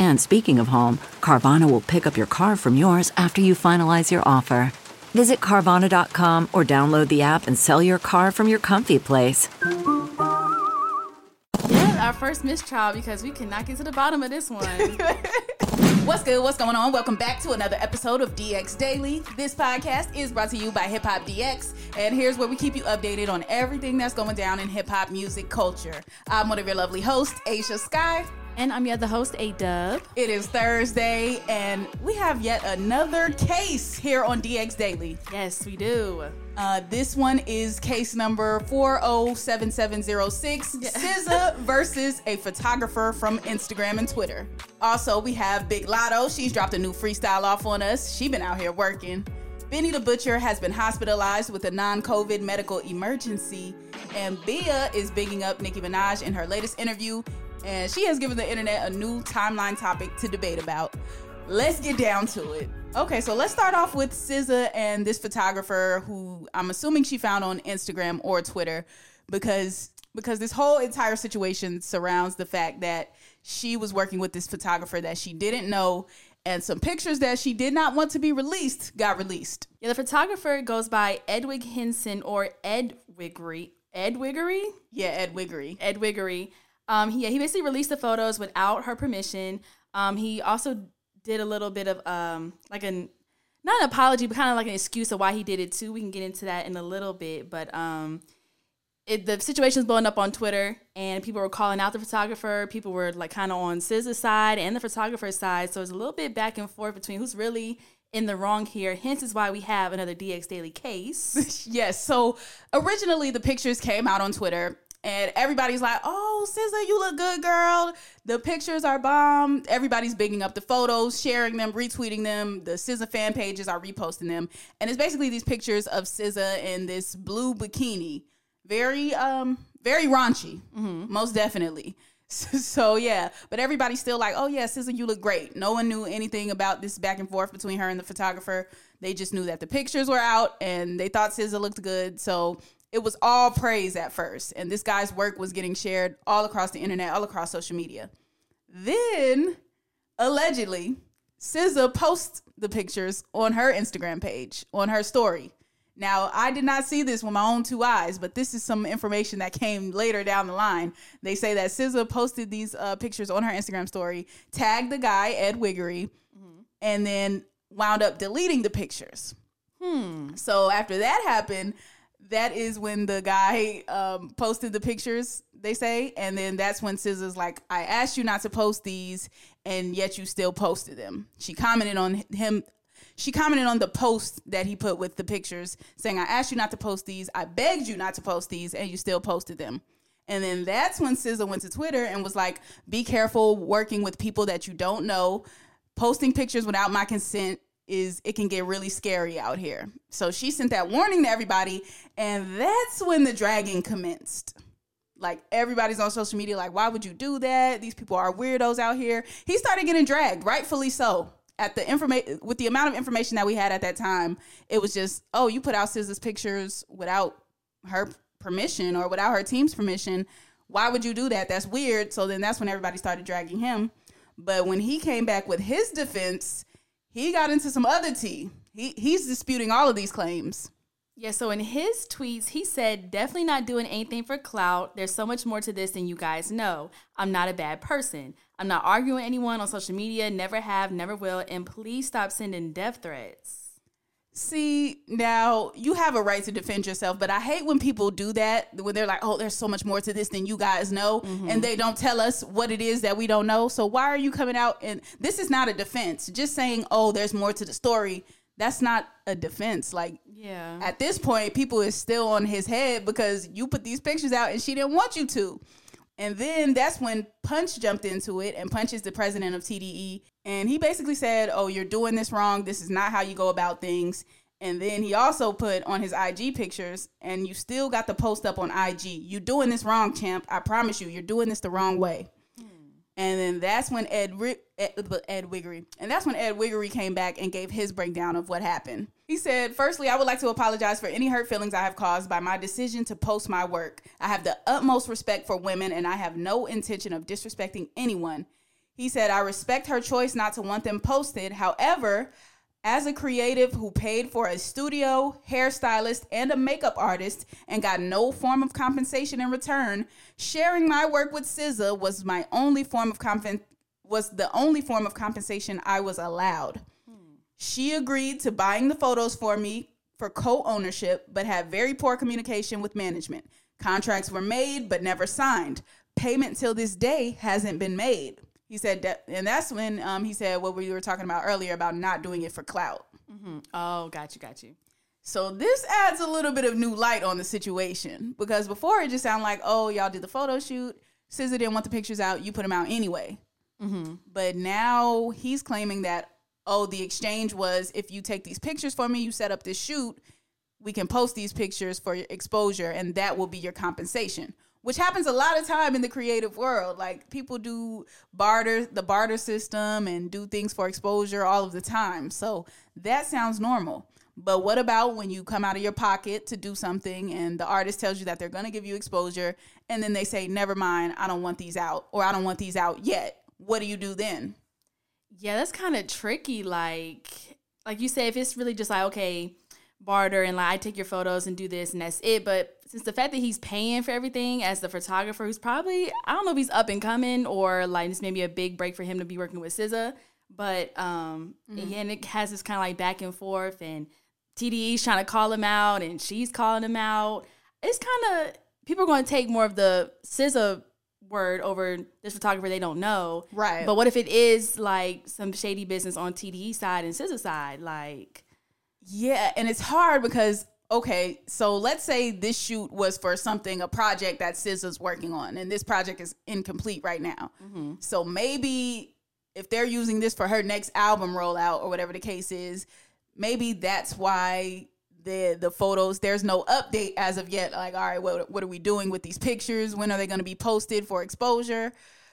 And speaking of home, Carvana will pick up your car from yours after you finalize your offer. Visit Carvana.com or download the app and sell your car from your comfy place. Yeah, our first mistrial because we cannot get to the bottom of this one. What's good? What's going on? Welcome back to another episode of DX Daily. This podcast is brought to you by Hip Hop DX, and here's where we keep you updated on everything that's going down in hip hop music culture. I'm one of your lovely hosts, Asia Sky. And I'm your other host, A Dub. It is Thursday, and we have yet another case here on DX Daily. Yes, we do. Uh, this one is case number 407706 SZA versus a photographer from Instagram and Twitter. Also, we have Big Latto. She's dropped a new freestyle off on us. She been out here working. Benny the Butcher has been hospitalized with a non-COVID medical emergency, and Bia is bigging up Nicki Minaj in her latest interview, and she has given the internet a new timeline topic to debate about. Let's get down to it. Okay, so let's start off with SZA and this photographer who I'm assuming she found on Instagram or Twitter because because this whole entire situation surrounds the fact that she was working with this photographer that she didn't know and some pictures that she did not want to be released got released. Yeah, the photographer goes by Edwig Henson or Ed Wiggery. Ed Wiggery? Yeah, Ed Wiggery. Ed Wiggery. Um, he, he basically released the photos without her permission. Um, he also did a little bit of um, like an not an apology, but kind of like an excuse of why he did it too. We can get into that in a little bit, but um, it, the situation's blowing up on Twitter, and people were calling out the photographer. People were like kind of on SZA's side and the photographer's side, so it's a little bit back and forth between who's really in the wrong here. Hence is why we have another DX Daily case. yes. So originally the pictures came out on Twitter and everybody's like, "Oh, SZA, you look good, girl." The pictures are bomb. Everybody's bigging up the photos, sharing them, retweeting them. The SZA fan pages are reposting them, and it's basically these pictures of SZA in this blue bikini, very um, very raunchy, mm-hmm. most definitely. So yeah, but everybody's still like, "Oh yeah, SZA, you look great." No one knew anything about this back and forth between her and the photographer. They just knew that the pictures were out and they thought SZA looked good. So it was all praise at first, and this guy's work was getting shared all across the internet, all across social media. Then, allegedly, SZA posts the pictures on her Instagram page, on her story. Now, I did not see this with my own two eyes, but this is some information that came later down the line. They say that SZA posted these uh, pictures on her Instagram story, tagged the guy, Ed Wiggery, mm-hmm. and then wound up deleting the pictures. Hmm. So after that happened, that is when the guy um, posted the pictures they say and then that's when SZA's like i asked you not to post these and yet you still posted them. She commented on him she commented on the post that he put with the pictures saying i asked you not to post these i begged you not to post these and you still posted them. And then that's when SZA went to Twitter and was like, be careful working with people that you don't know, posting pictures without my consent is it can get really scary out here. So she sent that warning to everybody, and that's when the dragging commenced. Like everybody's on social media, like, why would you do that? These people are weirdos out here. He started getting dragged, rightfully so. At the information with the amount of information that we had at that time, it was just, oh, you put out SZA's pictures without her permission or without her team's permission. Why would you do that? That's weird. So then that's when everybody started dragging him. But when he came back with his defense, he got into some other tea. He he's disputing all of these claims. Yeah, so in his tweets, he said, definitely not doing anything for clout. There's so much more to this than you guys know. I'm not a bad person. I'm not arguing with anyone on social media, never have, never will, and please stop sending death threats. See, now you have a right to defend yourself, but I hate when people do that when they're like, oh, there's so much more to this than you guys know, mm-hmm. and they don't tell us what it is that we don't know. So why are you coming out and this is not a defense? Just saying, oh, there's more to the story. That's not a defense. Like, Yeah. at this point, people is still on his head because you put these pictures out and she didn't want you to. And then that's when Punch jumped into it, and Punch is the president of TDE. And he basically said, Oh, you're doing this wrong. This is not how you go about things. And then he also put on his IG pictures, and you still got the post up on IG. You doing this wrong, champ. I promise you, you're doing this the wrong way. And then that's when Ed, Ed uh, Ed Wiggery, and that's when Ed Wiggery came back and gave his breakdown of what happened. He said, "Firstly, I would like to apologize for any hurt feelings I have caused by my decision to post my work. I have the utmost respect for women, and I have no intention of disrespecting anyone." He said, "I respect her choice not to want them posted. However." As a creative who paid for a studio, hairstylist, and a makeup artist and got no form of compensation in return, sharing my work with SZA was my only form of compen- was the only form of compensation I was allowed. She agreed to buying the photos for me for co-ownership, but had very poor communication with management. Contracts were made but never signed. Payment till this day hasn't been made. He said that, and that's when um, he said what we were talking about earlier about not doing it for clout. Oh, got you, got you. So this adds a little bit of new light on the situation because before it just sounded like, oh, y'all did the photo shoot. SZA didn't want the pictures out. You put them out anyway. But now he's claiming that, oh, the exchange was if you take these pictures for me, you set up this shoot, we can post these pictures for your exposure, and that will be your compensation. Which happens a lot of time in the creative world. Like people do barter, the barter system, and do things for exposure all of the time. So that sounds normal. But what about when you come out of your pocket to do something and the artist tells you that they're going to give you exposure and then they say, never mind, I don't want these out or I don't want these out yet? What do you do then? Yeah, that's kind of tricky. Like, like you say, if it's really just like okay, barter and like I take your photos and do this and that's it. But since the fact that he's paying for everything as the photographer, who's probably I don't know if he's up and coming or like this may be a big break for him to be working with SZA. But um, yeah, and it has this kind of like back and forth, and TDE's trying to call him out, and she's calling him out. It's kind of people are going to take more of the SZA word over this photographer they don't know. Right. But what if it is like some shady business on TDE side and SZA side? Like, Yeah, and it's hard because okay, so let's say this shoot was for something, a project that SZA's working on, and this project is incomplete right now. Mm-hmm. So maybe if they're using this for her next album rollout or whatever the case is, maybe that's why the the photos there's no update as of yet. Like, all right, what what are we doing with these pictures? When are they going to be posted for exposure?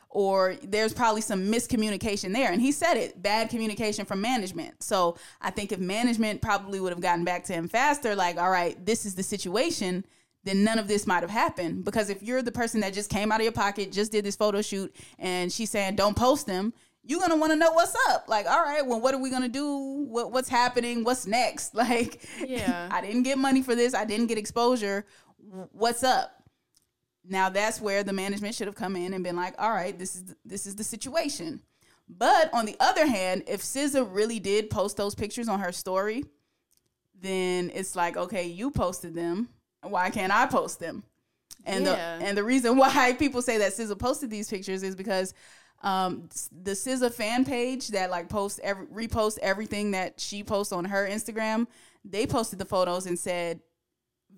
Or there's probably some miscommunication there. And he said it bad communication from management. So I think if management probably would have gotten back to him faster, like, all right, this is the situation, then none of this might have happened. Because if you're the person that just came out of your pocket, just did this photo shoot, and she's saying, don't post them. You're gonna want to know what's up. Like, all right, well, what are we gonna do? What, what's happening? What's next? Like, Yeah. I didn't get money for this. I didn't get exposure. What's up? Now that's where the management should have come in and been like, "All right, this is this is the situation." But on the other hand, if SZA really did post those pictures on her story, then it's like, okay, you posted them. Why can't I post them? And Yeah. the and the reason why people say that SZA posted these pictures is because um, the SZA fan page that like posts every reposts everything that she posts on her Instagram, they posted the photos and said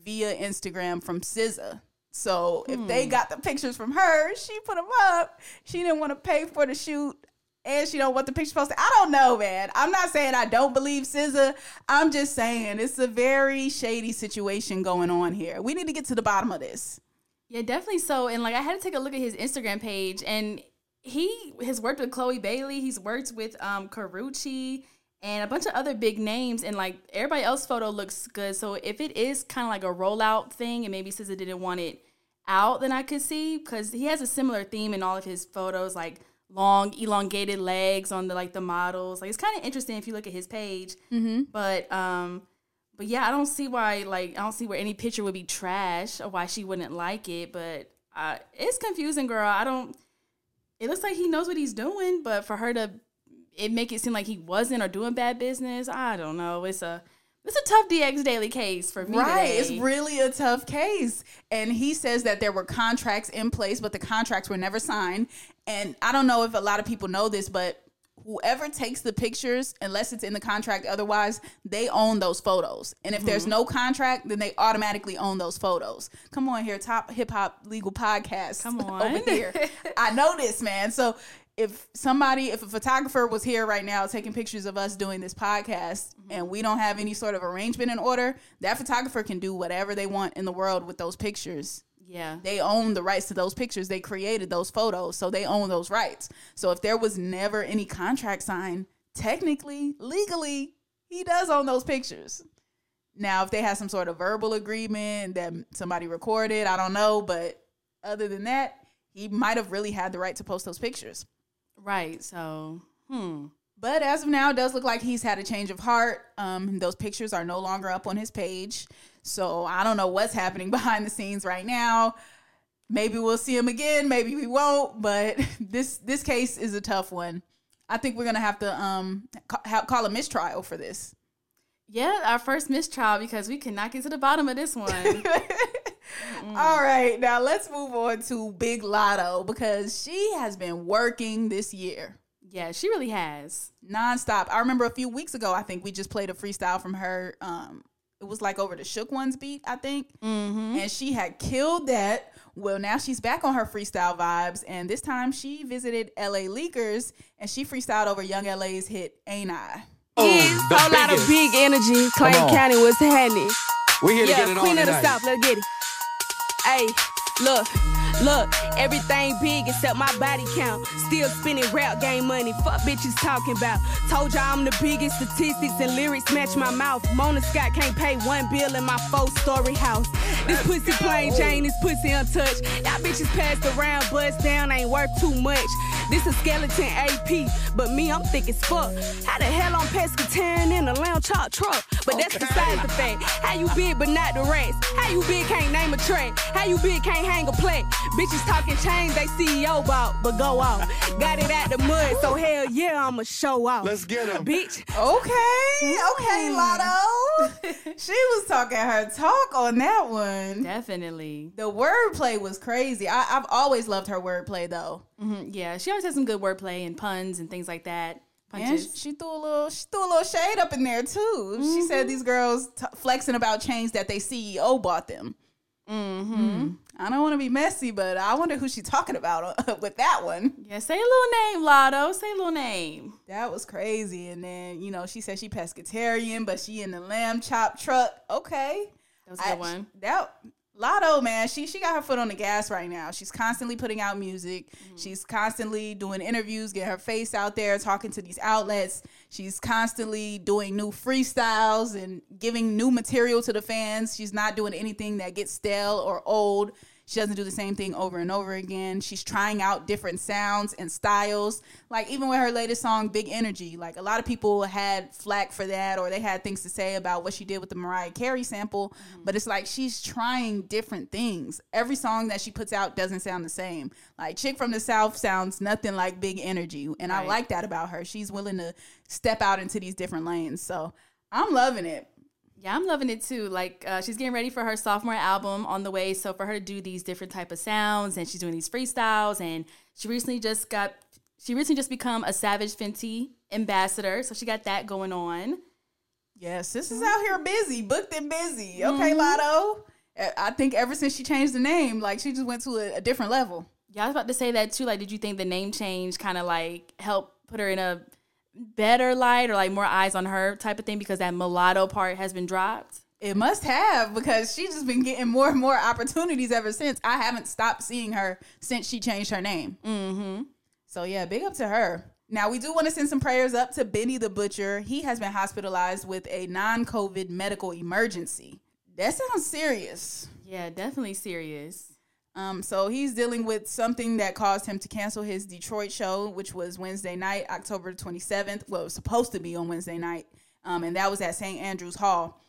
via Instagram from SZA. So if they got the pictures from her, she put them up. She didn't want to pay for the shoot, and she don't want the pictures posted. I don't know, man. I'm not saying I don't believe SZA. I'm just saying it's a very shady situation going on here. We need to get to the bottom of this. yeah, definitely so. And like, I had to take a look at his Instagram page, and he has worked with Chloe Bailey. He's worked with um Karrueche and a bunch of other big names. And like, everybody else photo looks good. So if it is kind of like a rollout thing, and maybe SZA didn't want it out, then I could see because he has a similar theme in all of his photos, like long elongated legs on the like the models. Like it's kind of interesting if you look at his page. But um, but yeah, I don't see why like I don't see where any picture would be trash or why she wouldn't like it. But uh, it's confusing, girl. I don't. It looks like he knows what he's doing, but for her to it make it seem like he wasn't or doing bad business, I don't know. It's a it's a tough DX Daily case for me. Right. today. It's really a tough case. And he says that there were contracts in place, but the contracts were never signed. And I don't know if a lot of people know this, but whoever takes the pictures, unless it's in the contract otherwise, they own those photos. And if there's Mm-hmm. no contract, then they automatically own those photos. Come on here, top hip hop legal podcast. Come on. over here. I know this, man. So if somebody, if a photographer was here right now taking pictures of us doing this podcast Mm-hmm. and we don't have any sort of arrangement in order, that photographer can do whatever they want in the world with those pictures. yeah. They own the rights to those pictures. They created those photos, so they own those rights. So if there was never any contract signed, technically, legally, he does own those pictures. Now, if they have some sort of verbal agreement that somebody recorded, I don't know, but other than that, he might have really had the right to post those pictures. Right. So, hmm. But as of now, it does look like he's had a change of heart. Um, those pictures are no longer up on his page. So I don't know what's happening behind the scenes right now. Maybe we'll see him again. Maybe we won't. But this this case is a tough one. I think we're gonna have to um ca- call a mistrial for this. Yeah, our first mistrial because we cannot get to the bottom of this one. All right, now let's move on to Big Latto because she has been working this year. yeah, she really has. nonstop. I remember a few weeks ago, I think we just played a freestyle from her. Um, it was like over the Shook Ones beat, I think, mm-hmm. and she had killed that. Well, now she's back on her freestyle vibes, and this time she visited LA Leakers and she freestyled over Yung LA's hit "Ain't I." Yeah, whole lot of big energy. Clay on. County was handy. We here to Yeah, get it queen on of the south, let's get it. Hey, look, look, everything big except my body count. Still spinning rap game money. Fuck bitches talking about. Told y'all I'm the biggest statistics and lyrics match my mouth. Mona Scott can't pay one bill in my four story house. This pussy plain Jane, this pussy untouched. Y'all bitches passed around, bust down, ain't worth too much. This a skeleton AP, but me, I'm thick as fuck. How the hell I'm pescatarian in a lounge chop truck? But that's besides the fact. How you big but not the rest? How you big can't name a track? How you big can't hang a plaque? Bitches talking change, they CEO bought, but go off. Got it out the mud, so hell yeah, I'ma show off. Let's get get 'em. Bitch. Okay, okay, Latto. she was talking her talk on that one. Definitely. The wordplay was crazy. I, I've always loved her wordplay though. Mhm, Yeah, she always has some good wordplay and puns and things like that. And Punches. she threw a little, she threw a little shade up in there too. She said these girls t- flexing about chains that they CEO bought them. Mm-hmm. I don't want to be messy, but I wonder who she's talking about uh, with that one. yeah, say a little name, Latto. Say a little name. That was crazy. And then you know she said she pescatarian, but she in the lamb chop truck. Okay, That was a good one. That Latto, man, she she got her foot on the gas right now. She's constantly putting out music. Mm-hmm. She's constantly doing interviews, getting her face out there, talking to these outlets. She's constantly doing new freestyles and giving new material to the fans. She's not doing anything that gets stale or old. She doesn't do the same thing over and over again. She's trying out different sounds and styles. Like even with her latest song, Big Energy, like a lot of people had flack for that or they had things to say about what she did with the Mariah Carey sample. Mm-hmm. But it's like she's trying different things. Every song that she puts out doesn't sound the same. Like Chick from the South sounds nothing like Big Energy. And I like that about her. She's willing to step out into these different lanes. So I'm loving it. Yeah, I'm loving it too. Like uh, she's getting ready for her sophomore album on the way. So for her to do these different type of sounds, and she's doing these freestyles, and she recently just got she recently just become a Savage Fenty ambassador. So she got that going on. Yes, this is out here busy, booked and busy. Okay, Latto. Uh, I think ever since she changed the name, like she just went to a, a different level. Yeah, I was about to say that too. Like, did you think the name change kind of like helped put her in a better light or like more eyes on her type of thing because that mulatto part has been dropped? It must have because she's just been getting more and more opportunities ever since. I haven't stopped seeing her since she changed her name. Mm-hmm. So yeah, big up to her. Now we do want to send some prayers up to Benny the Butcher. He has been hospitalized with a non-COVID medical emergency. That sounds serious. Yeah, definitely serious. Um, so he's dealing with something that caused him to cancel his Detroit show, which was Wednesday night, October 27th. Well, it was supposed to be on Wednesday night, um, and that was at St. Andrews Hall.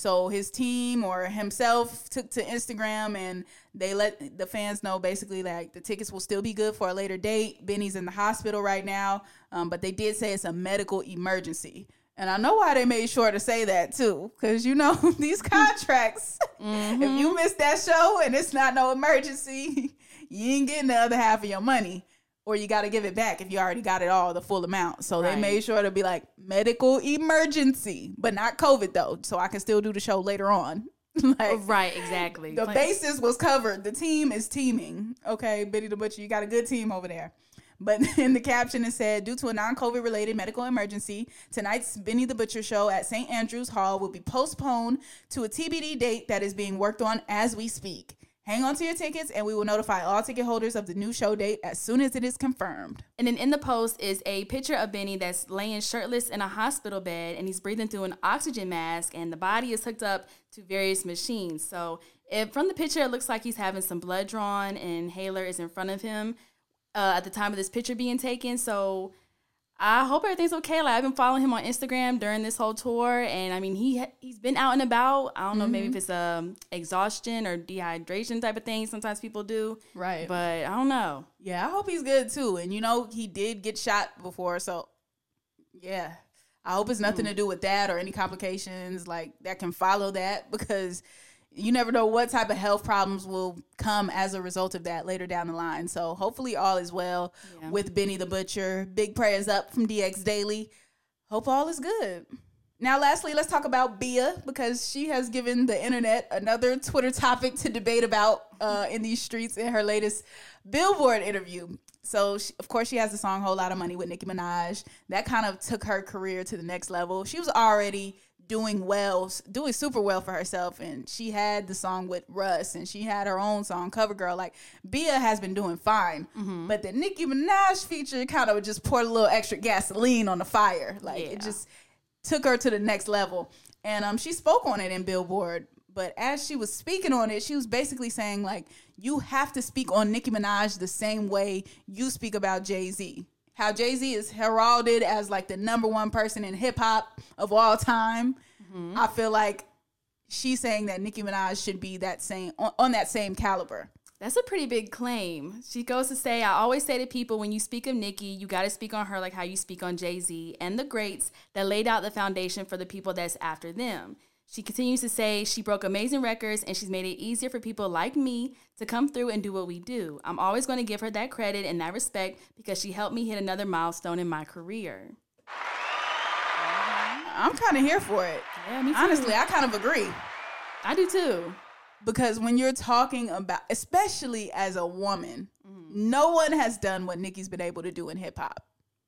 So his team or himself took to Instagram and they let the fans know basically like the tickets will still be good for a later date. Benny's in the hospital right now, um, but they did say it's a medical emergency. And I know why they made sure to say that too, because you know these contracts. if you mm-hmm. miss that show and it's not no emergency, you ain't getting the other half of your money, or you got to give it back if you already got it all the full amount. So Right. they made sure to be like medical emergency, but not COVID though, so I can still do the show later on. like Right, exactly. the basis was covered. The team is teaming. Okay, Benny the Butcher, you got a good team over there. But in the caption it said, due to a non-COVID related medical emergency, tonight's Benny the Butcher show at St. Andrews Hall will be postponed to a TBD date that is being worked on as we speak. Hang on to your tickets and we will notify all ticket holders of the new show date as soon as it is confirmed. And then in the post is a picture of Benny that's laying shirtless in a hospital bed and he's breathing through an oxygen mask and the body is hooked up to various machines. So if, from the picture, it looks like he's having some blood drawn and inhaler is in front of him uh, at the time of this picture being taken. So I hope everything's okay. Like I've been following him on Instagram during this whole tour, and I mean he he's been out and about. I don't know, maybe if it's um exhaustion or dehydration type of thing. Sometimes people do, Right. But I don't know. Yeah, I hope he's good too. And you know, he did get shot before, so yeah. I hope it's nothing to do with that or any complications like that can follow that because you never know what type of health problems will come as a result of that later down the line. So hopefully all is well Yeah. with Benny the Butcher. Big prayers up from DX Daily. Hope all is good. Now, lastly, let's talk about Bia because she has given the internet another Twitter topic to debate about uh, in these streets in her latest Billboard interview. So, she, of course, she has the song "Whole Lot of Money" with Nicki Minaj. That kind of took her career to the next level. She was already doing well, doing super well for herself, and she had the song with Russ, and she had her own song Cover Girl. Like Bia has been doing fine, but the Nicki Minaj feature kind of just poured a little extra gasoline on the fire. Like it just took her to the next level. And um, she spoke on it in Billboard. But as she was speaking on it, she was basically saying like, you have to speak on Nicki Minaj the same way you speak about Jay Z. How Jay Z is heralded as like the number one person in hip hop of all time. Mm-hmm. I feel like she's saying that Nicki Minaj should be that same on, on that same caliber. That's a pretty big claim. She goes to say, I always say to people, when you speak of Nicki, you got to speak on her like how you speak on Jay Z and the greats that laid out the foundation for the people that's after them. She continues to say she broke amazing records and she's made it easier for people like me to come through and do what we do. I'm always going to give her that credit and that respect because she helped me hit another milestone in my career. Mm-hmm. I'm kind of here for it. Yeah, me too. Honestly, I kind of agree. I do too. because when you're talking about especially as a woman mm-hmm. no one has done what Nicki's been able to do in hip hop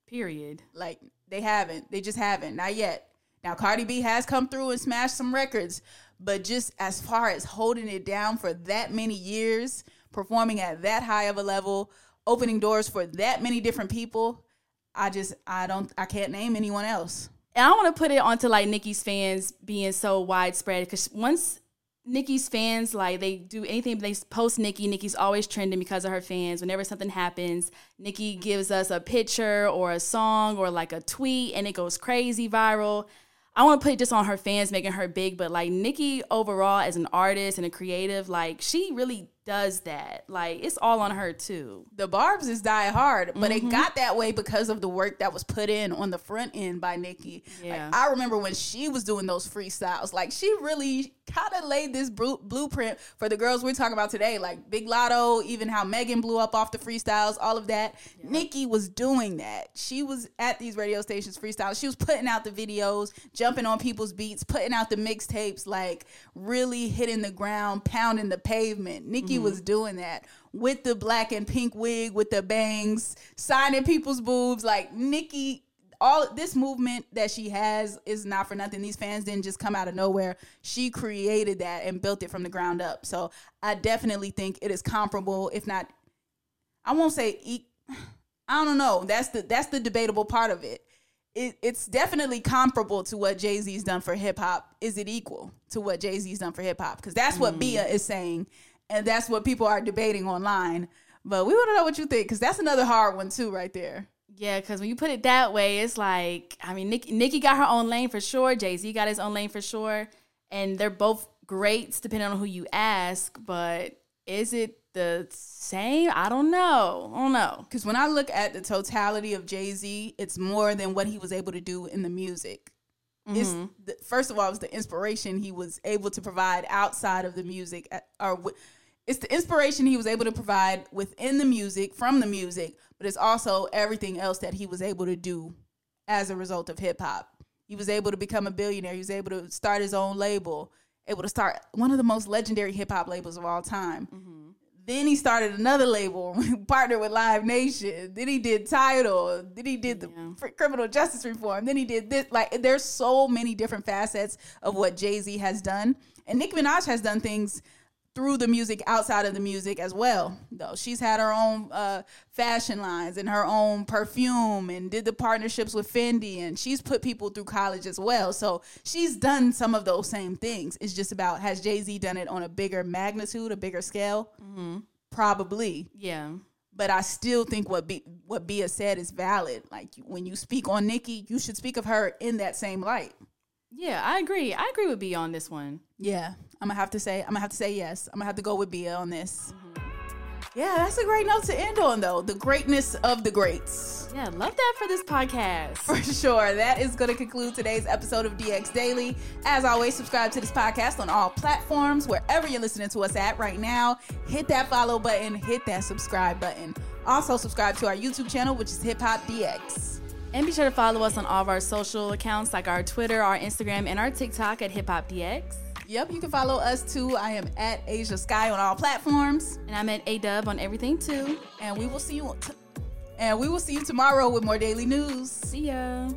Period. like they haven't they just haven't not yet now Cardi B has come through and smashed some records but just as far as holding it down for that many years performing at that high of a level opening doors for that many different people I just I don't I can't name anyone else and I want to put it onto like Nicki's fans being so widespread because once Nicki's fans like they do anything they post Nicki, Nicki's always trending because of her fans. Whenever something happens, Nicki gives us a picture or a song or like a tweet and it goes crazy viral. I want to put just on her fans making her big, but like Nicki overall as an artist and a creative, like she really does that. Like it's all on her too. the barbs is die hard, but Mm-hmm. it got that way because of the work that was put in on the front end by Nicki. Yeah. Like, I remember when she was doing those freestyles, like she really kind of laid this blueprint for the girls we're talking about today, like Big Latto, even how Megan blew up off the freestyles, all of that. Nicki was doing that. She was at these radio stations freestyles. She was putting out the videos, jumping on people's beats, putting out the mixtapes, like really hitting the ground, pounding the pavement. Nicki was mm-hmm. doing that with the black and pink wig, with the bangs, signing people's boobs. Like Nicki, all this movement that she has is not for nothing. These fans didn't just come out of nowhere. She created that and built it from the ground up. So I definitely think it is comparable, if not, I won't say. E- I don't know. That's the that's the debatable part of it. It, it's definitely comparable to what Jay Z's done for hip hop. Is it equal to what Jay Z's done for hip hop? Because that's what Bia mm-hmm. is saying, and that's what people are debating online. But we want to know what you think, because that's another hard one too, right there. Yeah, because when you put it that way, it's like I mean, Nicki got her own lane for sure. Jay Z got his own lane for sure, and they're both greats depending on who you ask. But is it the same? I don't know. I don't know. Because when I look at the totality of Jay Z, it's more than what he was able to do in the music. It's the, first of all, it was the inspiration he was able to provide outside of the music, uh, or it's the inspiration he was able to provide within the music from the music, but it's also everything else that he was able to do as a result of hip hop. He was able to become a billionaire. He was able to start his own label, able to start one of the most legendary hip hop labels of all time. Mm-hmm. Then he started another label, partnered with Live Nation. Then he did Tidal. Then he did the criminal justice reform. Then he did this. Like, there's so many different facets of what Jay Z has done, and Nicki Minaj has done things through the music outside of the music as well though she's had her own uh, fashion lines and her own perfume and did the partnerships with fendi and she's put people through college as well so she's done some of those same things it's just about has jay-z done it on a bigger magnitude a bigger scale probably Yeah. but I still think what B, what Bia said is valid. Like when you speak on Nicki, you should speak of her in that same light. Yeah, I agree. I agree with B on this one. Yeah, I'm gonna have to say I'm gonna have to say yes. I'm gonna have to go with Bia on this. Mm-hmm. Yeah, that's a great note to end on, though. The greatness of the greats. Yeah, love that for this podcast. For sure. That is going to conclude today's episode of DX Daily. As always, subscribe to this podcast on all platforms, wherever you're listening to us at right now. Hit that follow button, hit that subscribe button. Also, subscribe to our YouTube channel, which is Hip Hop DX. And be sure to follow us on all of our social accounts like our Twitter, our Instagram, and our TikTok at Hip Hop DX. Yep, you can follow us too. I am at Asia Sky on all platforms, And I'm at A Dub on everything too. and we will see you. T- and we will see you tomorrow with more daily news. See ya.